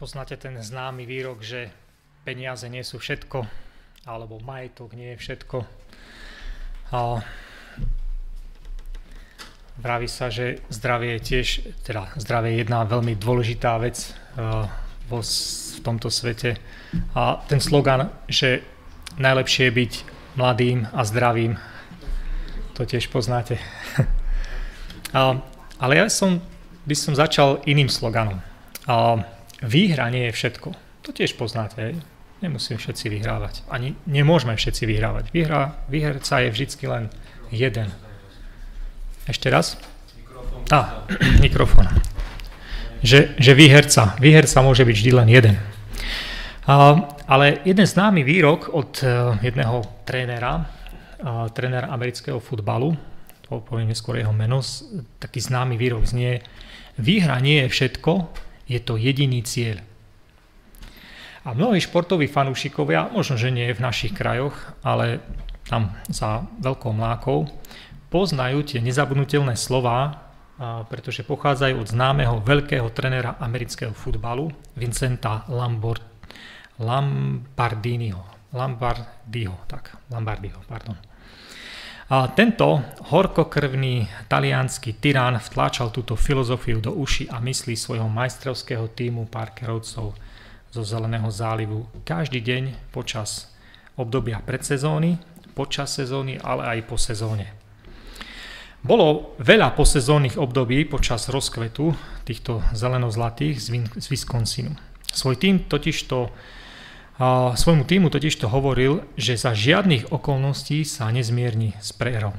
Poznáte ten známy výrok, že peniaze nie sú všetko, alebo majetok nie je všetko. A vraví sa, že zdravie je tiež, teda zdravie je jedna veľmi dôležitá vec uh, vo, v tomto svete. A ten slogan, že najlepšie je byť mladým a zdravým, to tiež poznáte. a, ale ja som, by som začal iným sloganom. A, Výhra nie je všetko. To tiež poznáte. Nemusíme všetci vyhrávať. Ani nemôžeme všetci vyhrávať. Výhra, výherca je vždycky len jeden. Ešte raz? Mikrofón. Á, mikrofón. Že, že výherca. Výherca môže byť vždy len jeden. Ale jeden známy výrok od uh, jedného trénera, trénera amerického futbalu, to poviem neskôr jeho meno, taký známy výrok znie, výhra nie je všetko, je to jediný cieľ. A mnohí športoví fanúšikovia, možno, že nie v našich krajoch, ale tam za veľkou mlákou, poznajú tie nezabudnutelné slova, pretože pochádzajú od známeho veľkého trenera amerického futbalu Vincenta Lambort, Lambardiniho. Lambardiho, tak, Lambardiho, pardon. A tento horkokrvný talianský tyrán vtláčal túto filozofiu do uši a myslí svojho majstrovského týmu parkerovcov zo Zeleného zálivu každý deň počas obdobia predsezóny, počas sezóny, ale aj po sezóne. Bolo veľa posezónnych období počas rozkvetu týchto zelenozlatých z Wisconsinu. Svoj tým totižto a svojmu týmu totiž to hovoril, že za žiadnych okolností sa nezmierni s prehrou.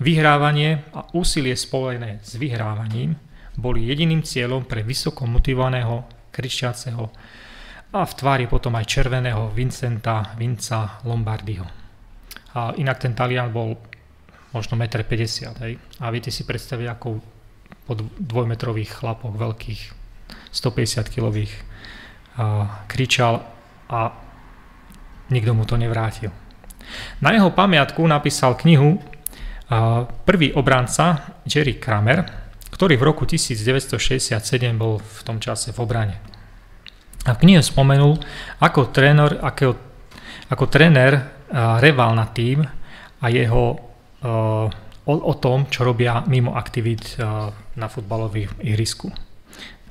Vyhrávanie a úsilie spojené s vyhrávaním boli jediným cieľom pre vysoko motivovaného, kričiaceho a v tvári potom aj červeného Vincenta Vinca Lombardiho. A inak ten Talian bol možno 1,50 m. A viete si predstaviť, ako po dvojmetrových chlapoch veľkých, 150 kilových kričal a nikto mu to nevrátil. Na jeho pamiatku napísal knihu prvý obranca Jerry Kramer, ktorý v roku 1967 bol v tom čase v obrane. A v knihe spomenul, ako tréner, ako, ako tréner reval na tým a jeho o, o tom, čo robia mimo aktivít na futbalových ihrisku.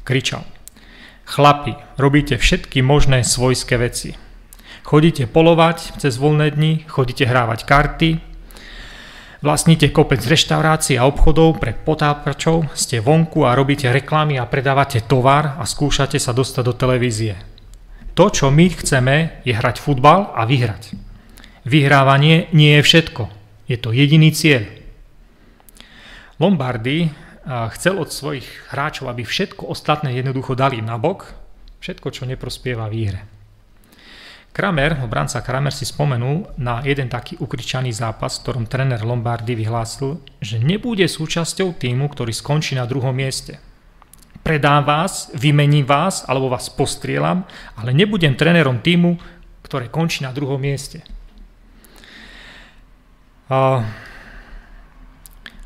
Kričal, Chlapi, robíte všetky možné svojské veci. Chodíte polovať cez voľné dni, chodíte hrávať karty, vlastníte kopec reštaurácií a obchodov pre potápačov, ste vonku a robíte reklamy a predávate tovar a skúšate sa dostať do televízie. To, čo my chceme, je hrať futbal a vyhrať. Vyhrávanie nie je všetko. Je to jediný cieľ. Lombardy chcel od svojich hráčov, aby všetko ostatné jednoducho dali na bok, všetko, čo neprospieva výhre. Kramer, obranca Kramer si spomenul na jeden taký ukričaný zápas, v ktorom tréner Lombardy vyhlásil, že nebude súčasťou týmu, ktorý skončí na druhom mieste. Predám vás, vymením vás alebo vás postrielam, ale nebudem trénerom týmu, ktoré končí na druhom mieste. Uh,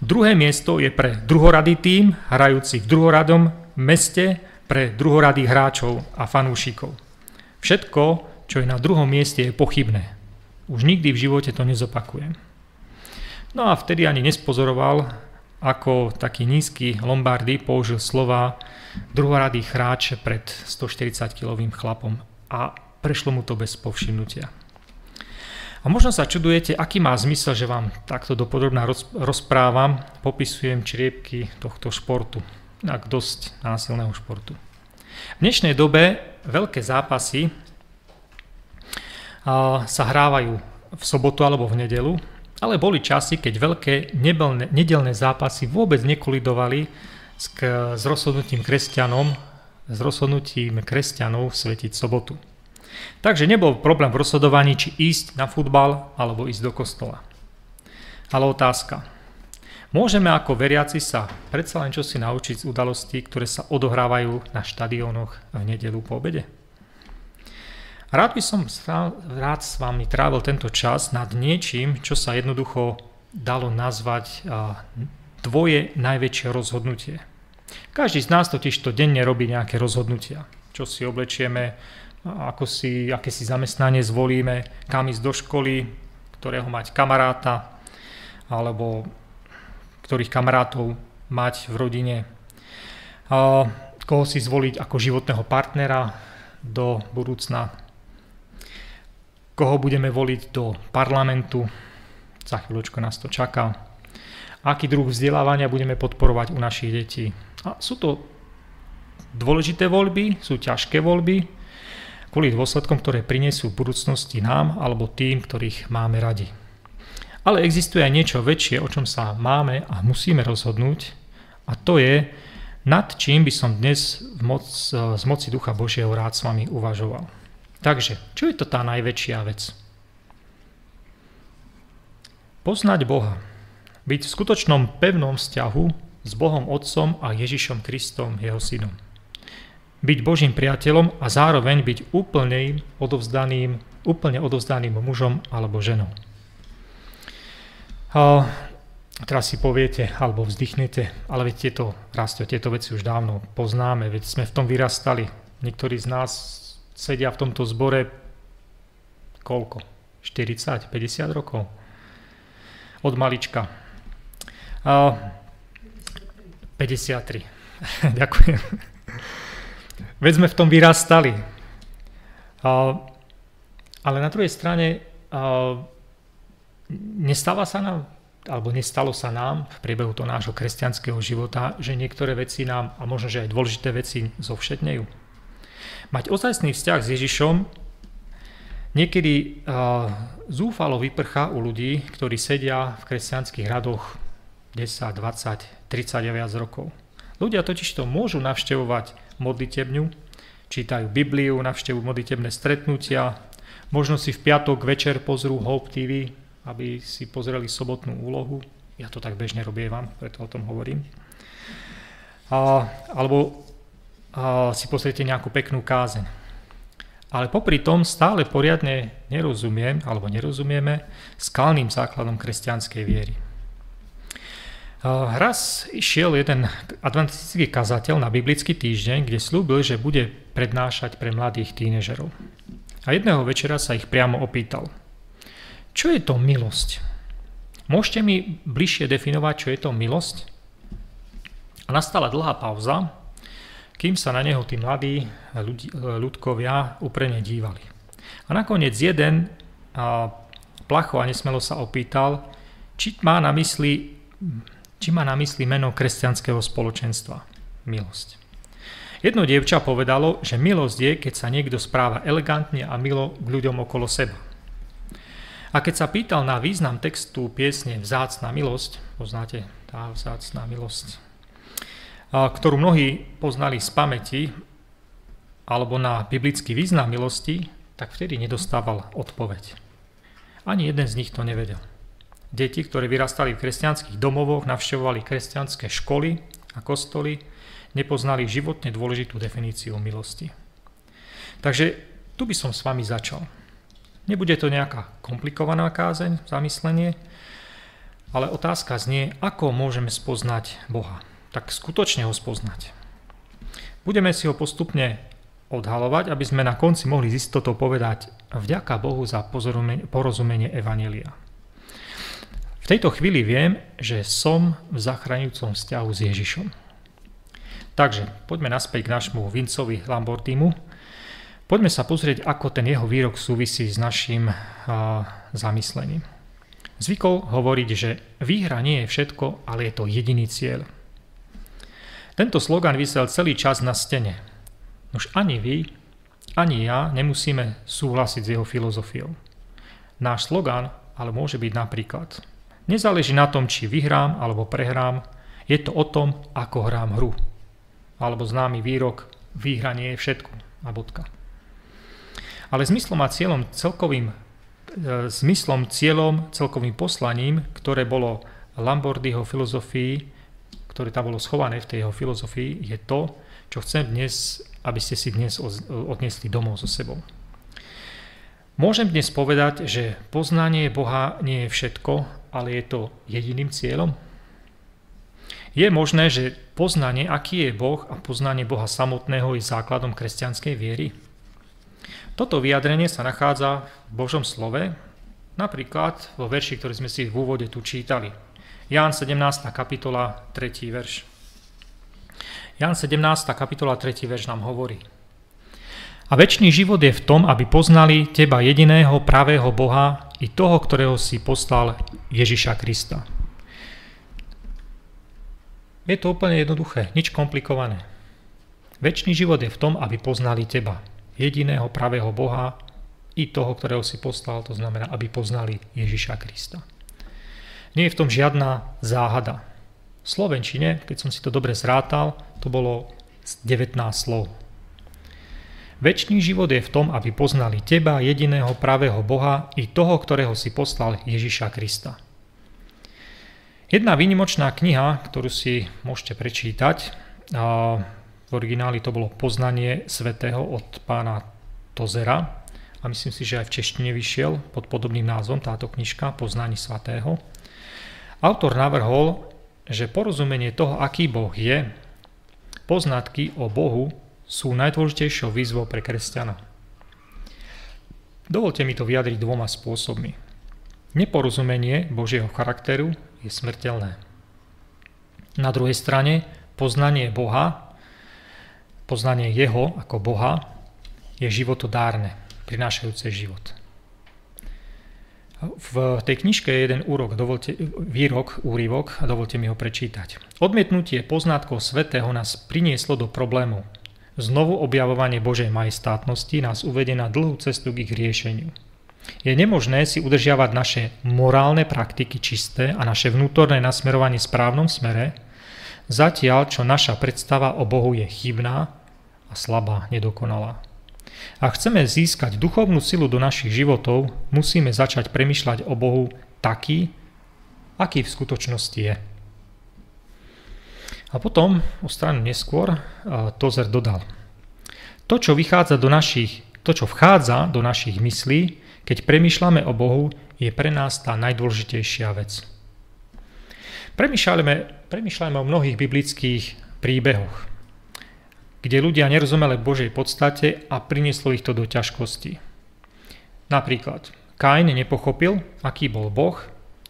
Druhé miesto je pre druhoradý tým, hrajúci v druhoradom meste pre druhoradých hráčov a fanúšikov. Všetko, čo je na druhom mieste, je pochybné. Už nikdy v živote to nezopakujem. No a vtedy ani nespozoroval, ako taký nízky Lombardy použil slova druhoradý hráč pred 140-kilovým chlapom a prešlo mu to bez povšimnutia. A možno sa čudujete, aký má zmysel, že vám takto dopodrobná rozprávam, popisujem čriepky tohto športu, tak dosť násilného športu. V dnešnej dobe veľké zápasy sa hrávajú v sobotu alebo v nedelu, ale boli časy, keď veľké nebelné, nedelné zápasy vôbec nekolidovali s, s rozhodnutím kresťanom, s rozhodnutím kresťanov svetiť sobotu. Takže nebol problém v rozhodovaní, či ísť na futbal alebo ísť do kostola. Ale otázka. Môžeme ako veriaci sa predsa len čosi naučiť z udalostí, ktoré sa odohrávajú na štadiónoch v nedelu po obede? Rád by som rád s vami trávil tento čas nad niečím, čo sa jednoducho dalo nazvať dvoje najväčšie rozhodnutie. Každý z nás totiž to denne robí nejaké rozhodnutia. čo si oblečieme, ako si, aké si zamestnanie zvolíme, kam ísť do školy, ktorého mať kamaráta, alebo ktorých kamarátov mať v rodine, koho si zvoliť ako životného partnera do budúcna, koho budeme voliť do parlamentu, za chvíľočku nás to čaká, aký druh vzdelávania budeme podporovať u našich detí. A sú to dôležité voľby, sú ťažké voľby, kvôli dôsledkom, ktoré prinesú v budúcnosti nám alebo tým, ktorých máme radi. Ale existuje aj niečo väčšie, o čom sa máme a musíme rozhodnúť a to je, nad čím by som dnes v moc, z moci Ducha Božieho rád s vami uvažoval. Takže, čo je to tá najväčšia vec? Poznať Boha. Byť v skutočnom pevnom vzťahu s Bohom Otcom a Ježišom Kristom, jeho synom byť Božím priateľom a zároveň byť úplne odovzdaným, úplne odovzdaným mužom alebo ženou. A teraz si poviete, alebo vzdychnete, ale veď tieto, rastio, tieto veci už dávno poznáme, veď sme v tom vyrastali. Niektorí z nás sedia v tomto zbore koľko? 40, 50 rokov? Od malička. A 53. Ďakujem. Veď sme v tom vyrastali. Ale na druhej strane nestáva sa nám, alebo nestalo sa nám v priebehu toho nášho kresťanského života, že niektoré veci nám, a možno, že aj dôležité veci zovšetnejú. Mať ozajstný vzťah s Ježišom niekedy zúfalo vyprcha u ľudí, ktorí sedia v kresťanských radoch 10, 20, 30 a viac rokov. Ľudia totiž to môžu navštevovať modlitebňu, čítajú Bibliu, navštevujú modlitebné stretnutia, možno si v piatok večer pozrú Hope TV, aby si pozreli sobotnú úlohu. Ja to tak bežne robievam, preto o tom hovorím. A, alebo a, si pozriete nejakú peknú kázeň. Ale popri tom stále poriadne nerozumiem, alebo nerozumieme skalným základom kresťanskej viery. Raz išiel jeden adventistický kazateľ na biblický týždeň, kde slúbil, že bude prednášať pre mladých tínežerov. A jedného večera sa ich priamo opýtal. Čo je to milosť? Môžete mi bližšie definovať, čo je to milosť? A nastala dlhá pauza, kým sa na neho tí mladí ľudí, ľudkovia úprene dívali. A nakoniec jeden a, placho a nesmelo sa opýtal, či má na mysli či má na mysli meno kresťanského spoločenstva. Milosť. Jedno dievča povedalo, že milosť je, keď sa niekto správa elegantne a milo k ľuďom okolo seba. A keď sa pýtal na význam textu piesne Vzácná milosť, poznáte tá vzácná milosť, ktorú mnohí poznali z pamäti, alebo na biblický význam milosti, tak vtedy nedostával odpoveď. Ani jeden z nich to nevedel. Deti, ktoré vyrastali v kresťanských domovoch, navštevovali kresťanské školy a kostoly, nepoznali životne dôležitú definíciu milosti. Takže tu by som s vami začal. Nebude to nejaká komplikovaná kázeň, zamyslenie, ale otázka znie, ako môžeme spoznať Boha. Tak skutočne ho spoznať. Budeme si ho postupne odhalovať, aby sme na konci mohli z istotou povedať vďaka Bohu za porozumenie Evanelia. V tejto chvíli viem, že som v zachraňujúcom vzťahu s Ježišom. Takže poďme naspäť k našmu Vincovi Lambortimu. Poďme sa pozrieť, ako ten jeho výrok súvisí s našim a, zamyslením. Zvykol hovoriť, že výhra nie je všetko, ale je to jediný cieľ. Tento slogan vysel celý čas na stene. Už ani vy, ani ja nemusíme súhlasiť s jeho filozofiou. Náš slogan ale môže byť napríklad Nezáleží na tom, či vyhrám alebo prehrám, je to o tom, ako hrám hru. Alebo známy výrok, výhra nie je všetko. A bodka. Ale zmyslom a cieľom celkovým, e, zmyslom, cieľom, celkovým poslaním, ktoré bolo Lambordyho filozofii, ktoré tam bolo schované v tej jeho filozofii, je to, čo chcem dnes, aby ste si dnes odnesli domov so sebou. Môžem dnes povedať, že poznanie Boha nie je všetko ale je to jediným cieľom? Je možné, že poznanie, aký je Boh a poznanie Boha samotného je základom kresťanskej viery? Toto vyjadrenie sa nachádza v Božom slove, napríklad vo verši, ktorý sme si v úvode tu čítali. Ján 17. kapitola 3. verš. Ján 17. kapitola 3. verš nám hovorí. A väčší život je v tom, aby poznali teba jediného pravého Boha i toho, ktorého si poslal Ježiša Krista. Je to úplne jednoduché, nič komplikované. Väčší život je v tom, aby poznali teba, jediného pravého Boha i toho, ktorého si poslal, to znamená, aby poznali Ježiša Krista. Nie je v tom žiadna záhada. V Slovenčine, keď som si to dobre zrátal, to bolo 19 slov. Večný život je v tom, aby poznali teba, jediného pravého Boha i toho, ktorého si poslal Ježiša Krista. Jedna výnimočná kniha, ktorú si môžete prečítať, v origináli to bolo Poznanie svetého od pána Tozera a myslím si, že aj v češtine vyšiel pod podobným názvom táto knižka Poznanie svatého. Autor navrhol, že porozumenie toho, aký Boh je, poznatky o Bohu sú najdôležitejšou výzvou pre kresťana. Dovolte mi to vyjadriť dvoma spôsobmi. Neporozumenie Božieho charakteru je smrteľné. Na druhej strane poznanie Boha, poznanie Jeho ako Boha je životodárne, prinášajúce život. V tej knižke je jeden úrok, dovolte, výrok, úrivok a dovolte mi ho prečítať. Odmietnutie poznatkov svetého nás prinieslo do problémov, Znovu objavovanie Božej majestátnosti nás uvedie na dlhú cestu k ich riešeniu. Je nemožné si udržiavať naše morálne praktiky čisté a naše vnútorné nasmerovanie v správnom smere, zatiaľ čo naša predstava o Bohu je chybná a slabá, nedokonalá. Ak chceme získať duchovnú silu do našich životov, musíme začať premyšľať o Bohu taký, aký v skutočnosti je. A potom, o stranu neskôr, Tozer dodal. To, čo vychádza do našich, to, čo vchádza do našich myslí, keď premýšľame o Bohu, je pre nás tá najdôležitejšia vec. Premýšľame, premýšľame o mnohých biblických príbehoch, kde ľudia nerozumeli Božej podstate a prinieslo ich to do ťažkosti. Napríklad, Kain nepochopil, aký bol Boh,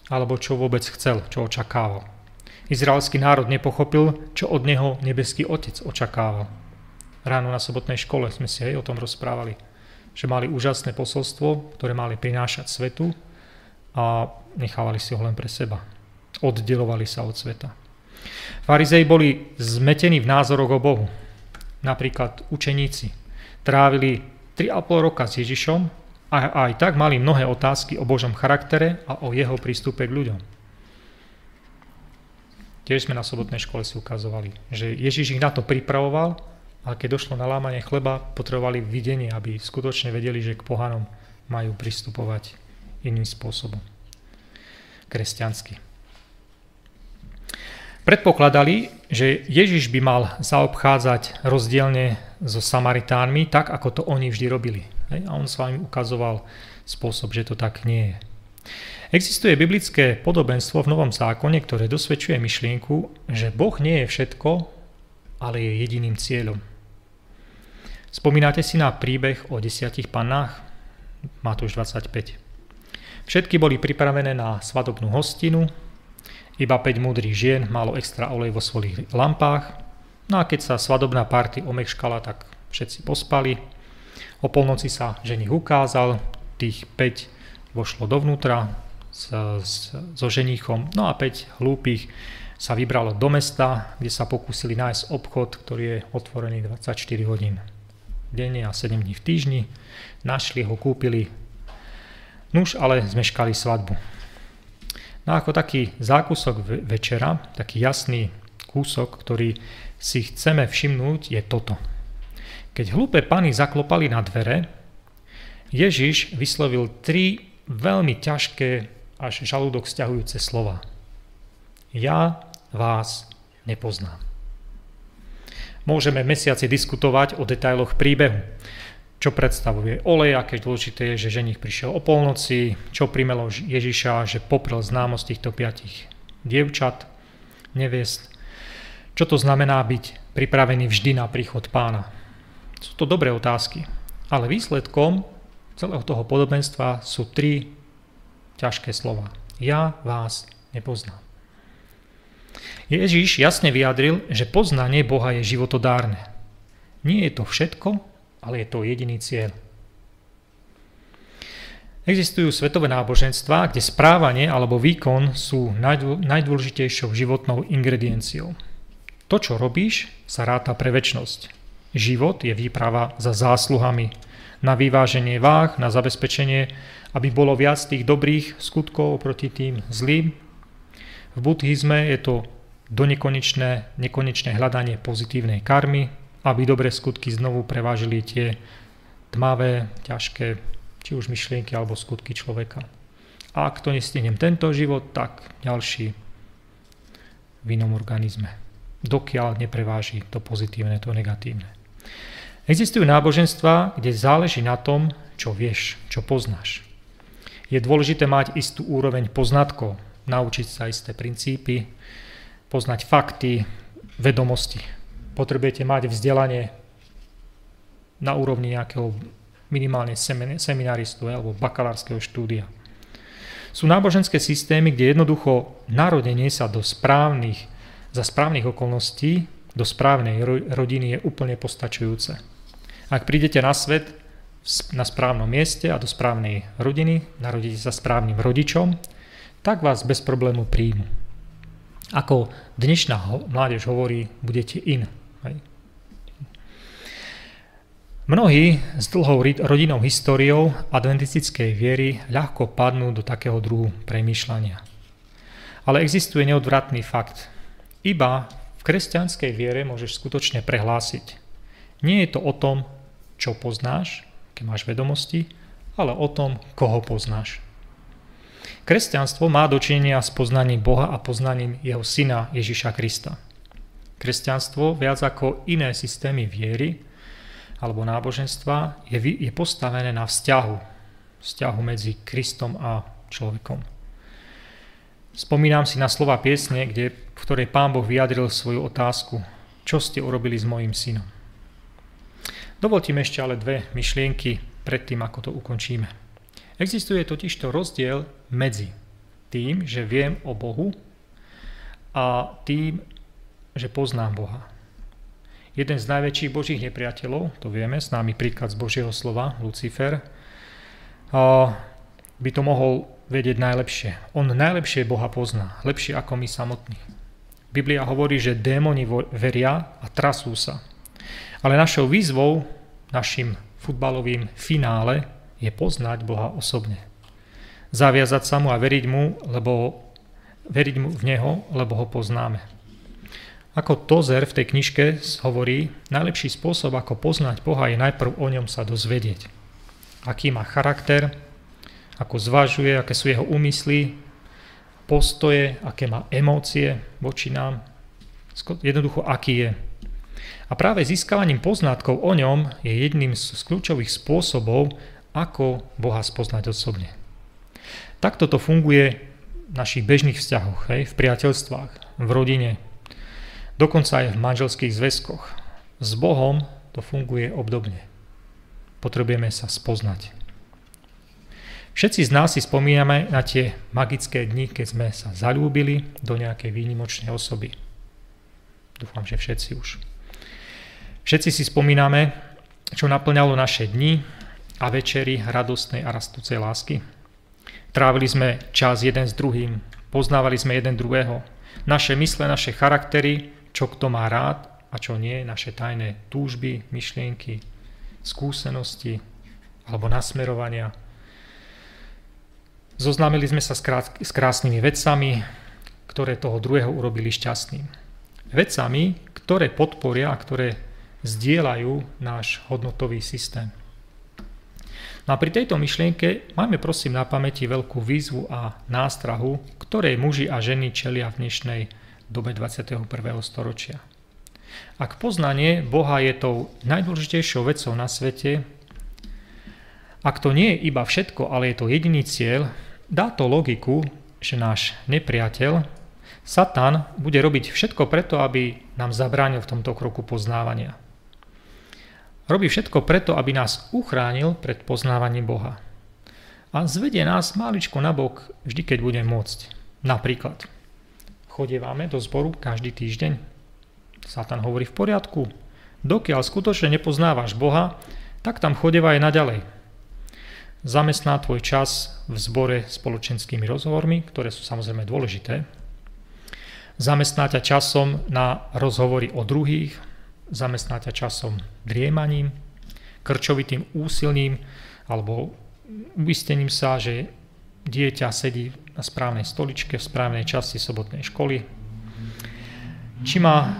alebo čo vôbec chcel, čo očakával. Izraelský národ nepochopil, čo od neho nebeský otec očakával. Ráno na sobotnej škole sme si aj o tom rozprávali, že mali úžasné posolstvo, ktoré mali prinášať svetu a nechávali si ho len pre seba. Oddelovali sa od sveta. Farizei boli zmetení v názoroch o Bohu. Napríklad učeníci trávili 3,5 roka s Ježišom a aj tak mali mnohé otázky o Božom charaktere a o jeho prístupe k ľuďom. Tiež sme na sobotnej škole si ukazovali, že Ježiš ich na to pripravoval, ale keď došlo na lámanie chleba, potrebovali videnie, aby skutočne vedeli, že k pohanom majú pristupovať iným spôsobom. Kresťansky. Predpokladali, že Ježiš by mal zaobchádzať rozdielne so Samaritánmi, tak ako to oni vždy robili. A on s vami ukazoval spôsob, že to tak nie je. Existuje biblické podobenstvo v Novom zákone, ktoré dosvedčuje myšlienku, že Boh nie je všetko, ale je jediným cieľom. Spomínate si na príbeh o desiatich pannách? Matúš 25. Všetky boli pripravené na svadobnú hostinu, iba 5 múdrych žien malo extra olej vo svojich lampách, no a keď sa svadobná party omekškala, tak všetci pospali. O polnoci sa ženich ukázal, tých 5 vošlo dovnútra, s, s, so ženichom. No a 5 hlúpých sa vybralo do mesta, kde sa pokúsili nájsť obchod, ktorý je otvorený 24 hodín denne a 7 dní v týždni. Našli ho, kúpili. Nuž, ale zmeškali svadbu. No ako taký zákusok večera, taký jasný kúsok, ktorý si chceme všimnúť, je toto. Keď hlúpe pany zaklopali na dvere, Ježiš vyslovil tri veľmi ťažké až žalúdok stiahujúce slova. Ja vás nepoznám. Môžeme mesiaci diskutovať o detailoch príbehu. Čo predstavuje olej, aké dôležité je, že ženich prišiel o polnoci, čo primelo Ježiša, že poprel známosť týchto piatich dievčat, neviest. Čo to znamená byť pripravený vždy na príchod pána? Sú to dobré otázky, ale výsledkom celého toho podobenstva sú tri ťažké slova. Ja vás nepoznám. Ježíš jasne vyjadril, že poznanie Boha je životodárne. Nie je to všetko, ale je to jediný cieľ. Existujú svetové náboženstva, kde správanie alebo výkon sú najdôležitejšou životnou ingredienciou. To, čo robíš, sa ráta pre väčnosť. Život je výprava za zásluhami, na vyváženie váh, na zabezpečenie, aby bolo viac tých dobrých skutkov proti tým zlým. V buddhizme je to do nekonečné, nekonečné hľadanie pozitívnej karmy, aby dobré skutky znovu prevážili tie tmavé, ťažké, či už myšlienky alebo skutky človeka. A ak to nestihnem tento život, tak ďalší v inom organizme. Dokiaľ nepreváži to pozitívne, to negatívne. Existujú náboženstva, kde záleží na tom, čo vieš, čo poznáš. Je dôležité mať istú úroveň poznatkov, naučiť sa isté princípy, poznať fakty, vedomosti. Potrebujete mať vzdelanie na úrovni nejakého minimálne seminaristu alebo bakalárskeho štúdia. Sú náboženské systémy, kde jednoducho narodenie sa do správnych, za správnych okolností do správnej rodiny je úplne postačujúce. Ak prídete na svet na správnom mieste a do správnej rodiny, narodíte sa správnym rodičom, tak vás bez problému príjmu. Ako dnešná mládež hovorí, budete in. Hej. Mnohí s dlhou rodinnou históriou adventistickej viery ľahko padnú do takého druhu premýšľania. Ale existuje neodvratný fakt. Iba v kresťanskej viere môžeš skutočne prehlásiť. Nie je to o tom, čo poznáš, keď máš vedomosti, ale o tom, koho poznáš. Kresťanstvo má dočinenia s poznaním Boha a poznaním jeho syna Ježiša Krista. Kresťanstvo viac ako iné systémy viery alebo náboženstva je postavené na vzťahu. Vzťahu medzi Kristom a človekom. Spomínam si na slova piesne, kde, v ktorej pán Boh vyjadril svoju otázku. Čo ste urobili s mojim synom? Dovolte ešte ale dve myšlienky predtým, ako to ukončíme. Existuje totižto rozdiel medzi tým, že viem o Bohu a tým, že poznám Boha. Jeden z najväčších božích nepriateľov, to vieme, s námi príklad z Božieho slova, Lucifer, by to mohol vedieť najlepšie. On najlepšie Boha pozná, lepšie ako my samotní. Biblia hovorí, že démoni veria a trasú sa. Ale našou výzvou, našim futbalovým finále je poznať Boha osobne. Zaviazať sa mu a veriť mu, lebo veriť mu v Neho, lebo ho poznáme. Ako Tozer v tej knižke hovorí, najlepší spôsob, ako poznať Boha, je najprv o ňom sa dozvedieť. Aký má charakter, ako zvažuje, aké sú jeho úmysly, postoje, aké má emócie voči nám, jednoducho aký je. A práve získavaním poznatkov o ňom je jedným z kľúčových spôsobov, ako Boha spoznať osobne. Takto to funguje v našich bežných vzťahoch, hej, v priateľstvách, v rodine, dokonca aj v manželských zväzkoch. S Bohom to funguje obdobne. Potrebujeme sa spoznať. Všetci z nás si spomíname na tie magické dni, keď sme sa zalúbili do nejakej výnimočnej osoby. Dúfam, že všetci už. Všetci si spomíname, čo naplňalo naše dni a večery radostnej a rastúcej lásky. Trávili sme čas jeden s druhým, poznávali sme jeden druhého. Naše mysle, naše charaktery, čo kto má rád a čo nie, naše tajné túžby, myšlienky, skúsenosti alebo nasmerovania – Zoznámili sme sa s, krát, s krásnymi vecami, ktoré toho druhého urobili šťastným. Vecami, ktoré podporia a ktoré zdieľajú náš hodnotový systém. No a pri tejto myšlienke máme prosím na pamäti veľkú výzvu a nástrahu, ktorej muži a ženy čelia v dnešnej dobe 21. storočia. Ak poznanie Boha je tou najdôležitejšou vecou na svete, ak to nie je iba všetko, ale je to jediný cieľ, dá to logiku, že náš nepriateľ Satan bude robiť všetko preto, aby nám zabránil v tomto kroku poznávania. Robí všetko preto, aby nás uchránil pred poznávaním Boha. A zvedie nás máličko nabok vždy, keď bude môcť. Napríklad, chodívame do zboru každý týždeň. Satan hovorí v poriadku. Dokiaľ skutočne nepoznávaš Boha, tak tam chodeva aj naďalej. Zamestná tvoj čas v zbore spoločenskými rozhovormi, ktoré sú samozrejme dôležité. Zamestná ťa časom na rozhovory o druhých, zamestná ťa časom driemaním, krčovitým úsilním alebo uistením sa, že dieťa sedí na správnej stoličke v správnej časti sobotnej školy. Či, má,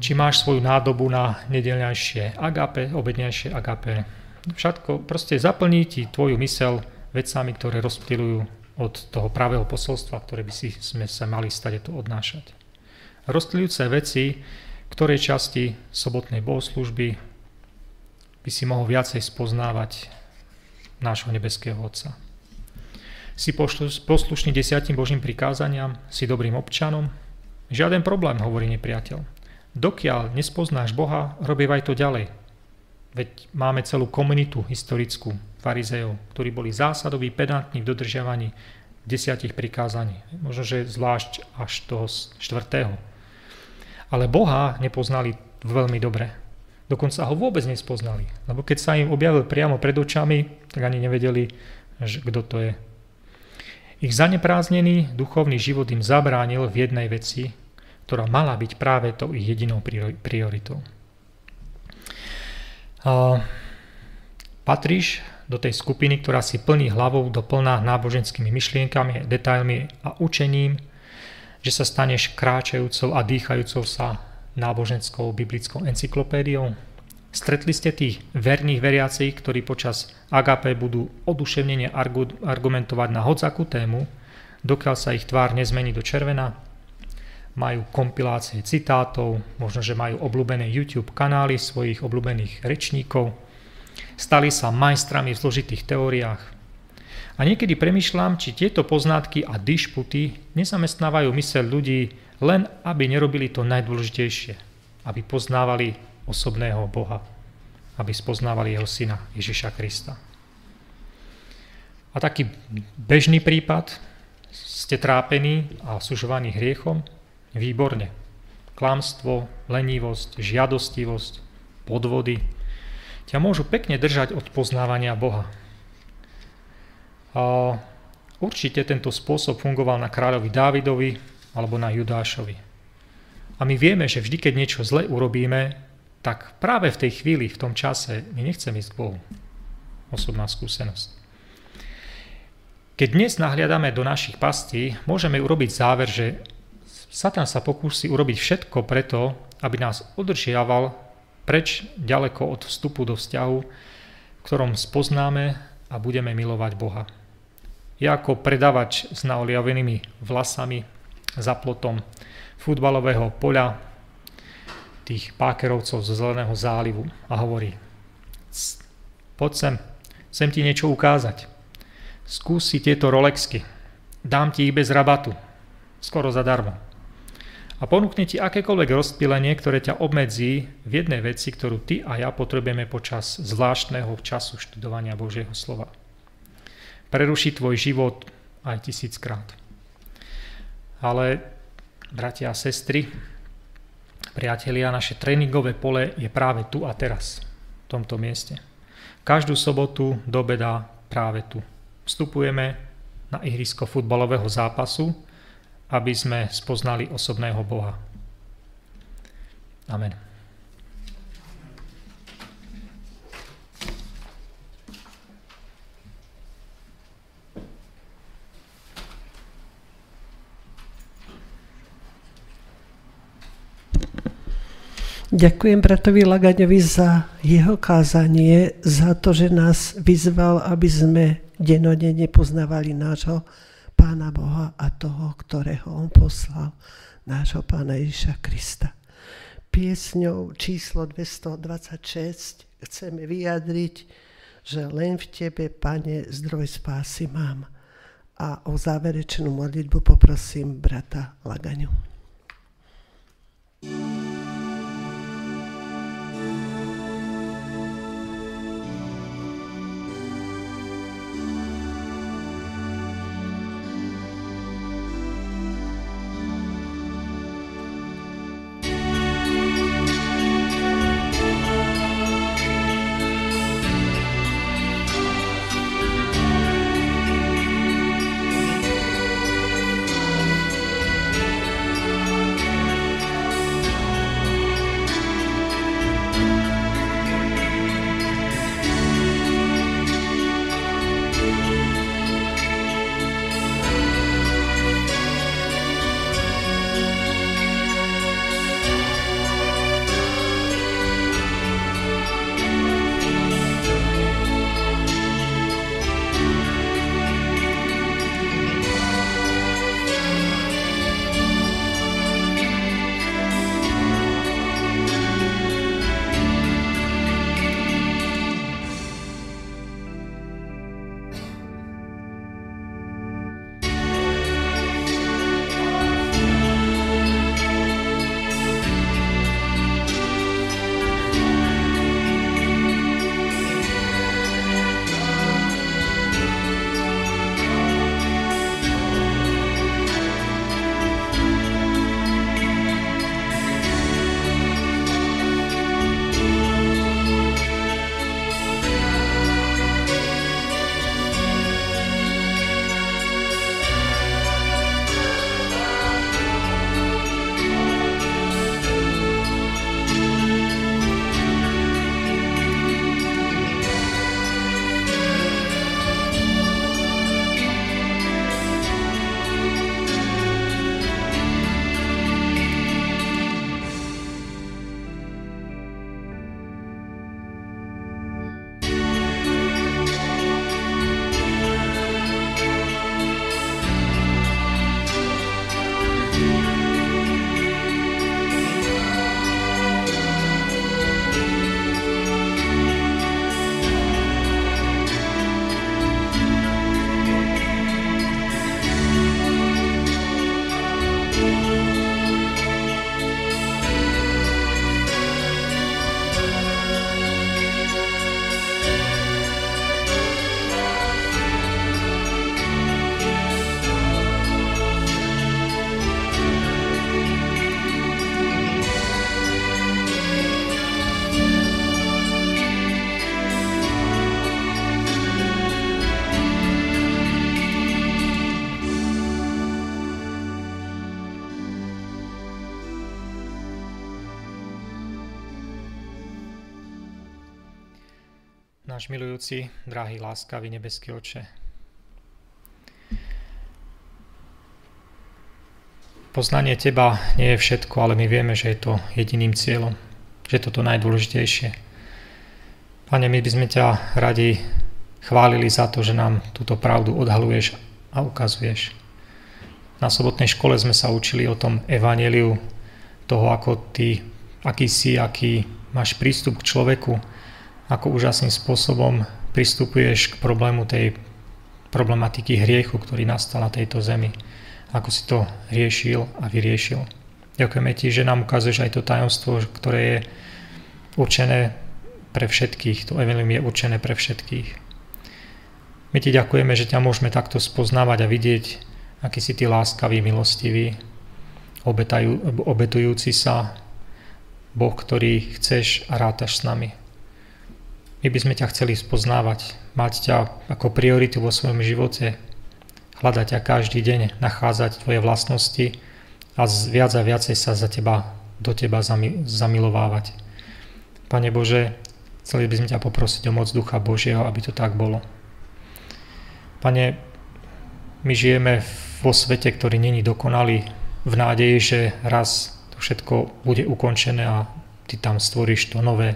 či máš svoju nádobu na nedelňajšie agape, obedňajšie agape, všetko proste zaplní ti tvoju mysel vecami, ktoré rozptýlujú od toho pravého posolstva, ktoré by si sme sa mali stať tu odnášať. Rozptýlujúce veci, ktorej časti sobotnej bohoslužby by si mohol viacej spoznávať nášho nebeského Otca. Si poslušný desiatim Božím prikázaniam, si dobrým občanom? Žiaden problém, hovorí nepriateľ. Dokiaľ nespoznáš Boha, robievaj to ďalej. Veď máme celú komunitu historickú farizejov, ktorí boli zásadoví, pedantní v dodržiavaní desiatich prikázaní. Možno, že zvlášť až toho štvrtého. Ale Boha nepoznali veľmi dobre. Dokonca ho vôbec nespoznali. Lebo keď sa im objavil priamo pred očami, tak ani nevedeli, že kto to je. Ich zanepráznený duchovný život im zabránil v jednej veci, ktorá mala byť práve tou ich jedinou prioritou. Patríš do tej skupiny, ktorá si plní hlavou doplná náboženskými myšlienkami, detailmi a učením, že sa staneš kráčajúcou a dýchajúcou sa náboženskou biblickou encyklopédiou? Stretli ste tých verných veriacich, ktorí počas agape budú oduševnene argumentovať na hodzakú tému, dokiaľ sa ich tvár nezmení do červena? majú kompilácie citátov, možno, že majú obľúbené YouTube kanály svojich obľúbených rečníkov, stali sa majstrami v zložitých teóriách. A niekedy premyšľam, či tieto poznatky a dišputy nezamestnávajú mysel ľudí len, aby nerobili to najdôležitejšie, aby poznávali osobného Boha, aby spoznávali jeho syna Ježiša Krista. A taký bežný prípad, ste trápení a sužovaní hriechom, Výborne. Klamstvo, lenivosť, žiadostivosť, podvody ťa môžu pekne držať od poznávania Boha. Určite tento spôsob fungoval na kráľovi Dávidovi alebo na Judášovi. A my vieme, že vždy, keď niečo zle urobíme, tak práve v tej chvíli, v tom čase, my nechceme ísť k Bohu. Osobná skúsenosť. Keď dnes nahliadame do našich pastí, môžeme urobiť záver, že Satan sa pokúsi urobiť všetko preto, aby nás udržiaval preč ďaleko od vstupu do vzťahu, v ktorom spoznáme a budeme milovať Boha. Ja ako predavač s naoliavenými vlasami za plotom futbalového poľa tých pákerovcov zo Zeleného zálivu a hovorí poď sem, chcem ti niečo ukázať. Skúsi tieto Rolexky. Dám ti ich bez rabatu. Skoro zadarmo a ponúkne ti akékoľvek rozptýlenie, ktoré ťa obmedzí v jednej veci, ktorú ty a ja potrebujeme počas zvláštneho času študovania Božieho slova. Preruší tvoj život aj tisíckrát. Ale, bratia a sestry, priatelia, naše tréningové pole je práve tu a teraz, v tomto mieste. Každú sobotu do beda práve tu. Vstupujeme na ihrisko futbalového zápasu, aby sme spoznali osobného Boha. Amen. Ďakujem bratovi Lagaňovi za jeho kázanie, za to, že nás vyzval, aby sme denodene poznávali nášho Pána Boha a toho, ktorého On poslal, nášho Pána Ježiša Krista. Piesňou číslo 226 chceme vyjadriť, že len v Tebe, Pane, zdroj spásy mám a o záverečnú modlitbu poprosím brata Lagaňu. Náš milujúci, drahý, láskavý nebeský oče. Poznanie Teba nie je všetko, ale my vieme, že je to jediným cieľom, že je to to najdôležitejšie. Pane, my by sme ťa radi chválili za to, že nám túto pravdu odhaluješ a ukazuješ. Na sobotnej škole sme sa učili o tom evaneliu, toho, ako ty, aký si, aký máš prístup k človeku, ako úžasným spôsobom pristupuješ k problému tej problematiky hriechu, ktorý nastal na tejto zemi. Ako si to riešil a vyriešil. Ďakujeme ti, že nám ukazuješ aj to tajomstvo, ktoré je určené pre všetkých. To evangelium je určené pre všetkých. My ti ďakujeme, že ťa môžeme takto spoznávať a vidieť, aký si ty láskavý, milostivý, obetajú, obetujúci sa, Boh, ktorý chceš a rátaš s nami. My by sme ťa chceli spoznávať, mať ťa ako prioritu vo svojom živote, hľadať ťa každý deň, nachádzať tvoje vlastnosti a viac a viacej sa za teba, do teba zamilovávať. Pane Bože, chceli by sme ťa poprosiť o moc Ducha Božieho, aby to tak bolo. Pane, my žijeme vo svete, ktorý není dokonalý, v nádeji, že raz to všetko bude ukončené a ty tam stvoríš to nové,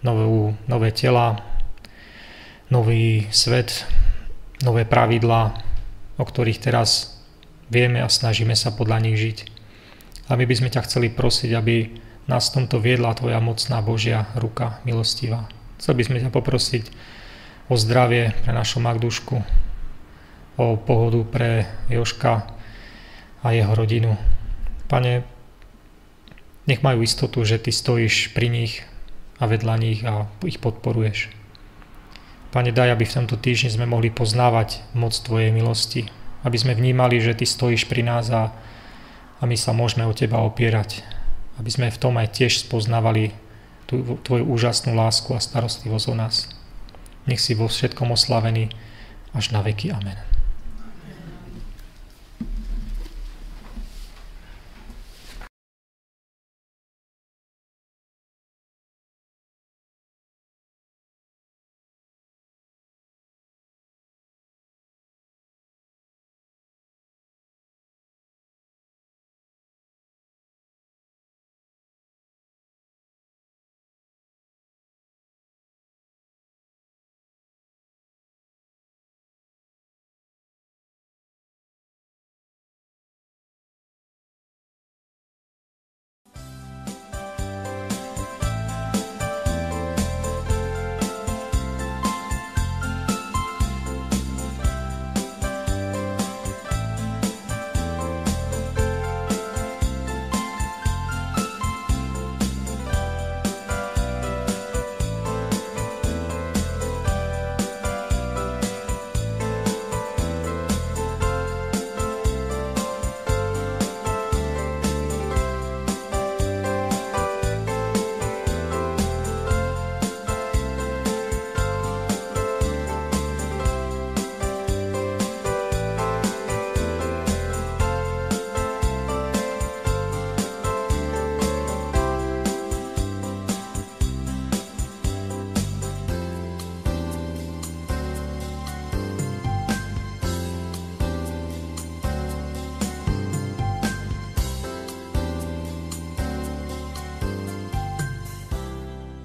novú, nové tela, nový svet, nové pravidlá, o ktorých teraz vieme a snažíme sa podľa nich žiť. A my by sme ťa chceli prosiť, aby nás v tomto viedla Tvoja mocná Božia ruka milostivá. Chcel by sme ťa poprosiť o zdravie pre našu Magdušku, o pohodu pre Joška a jeho rodinu. Pane, nech majú istotu, že Ty stojíš pri nich a vedľa nich a ich podporuješ. Pane, daj, aby v tomto týždni sme mohli poznávať moc Tvojej milosti, aby sme vnímali, že Ty stojíš pri nás a, a my sa môžeme o Teba opierať, aby sme v tom aj tiež spoznávali tú, Tvoju úžasnú lásku a starostlivosť o nás. Nech si vo všetkom oslavený až na veky. Amen.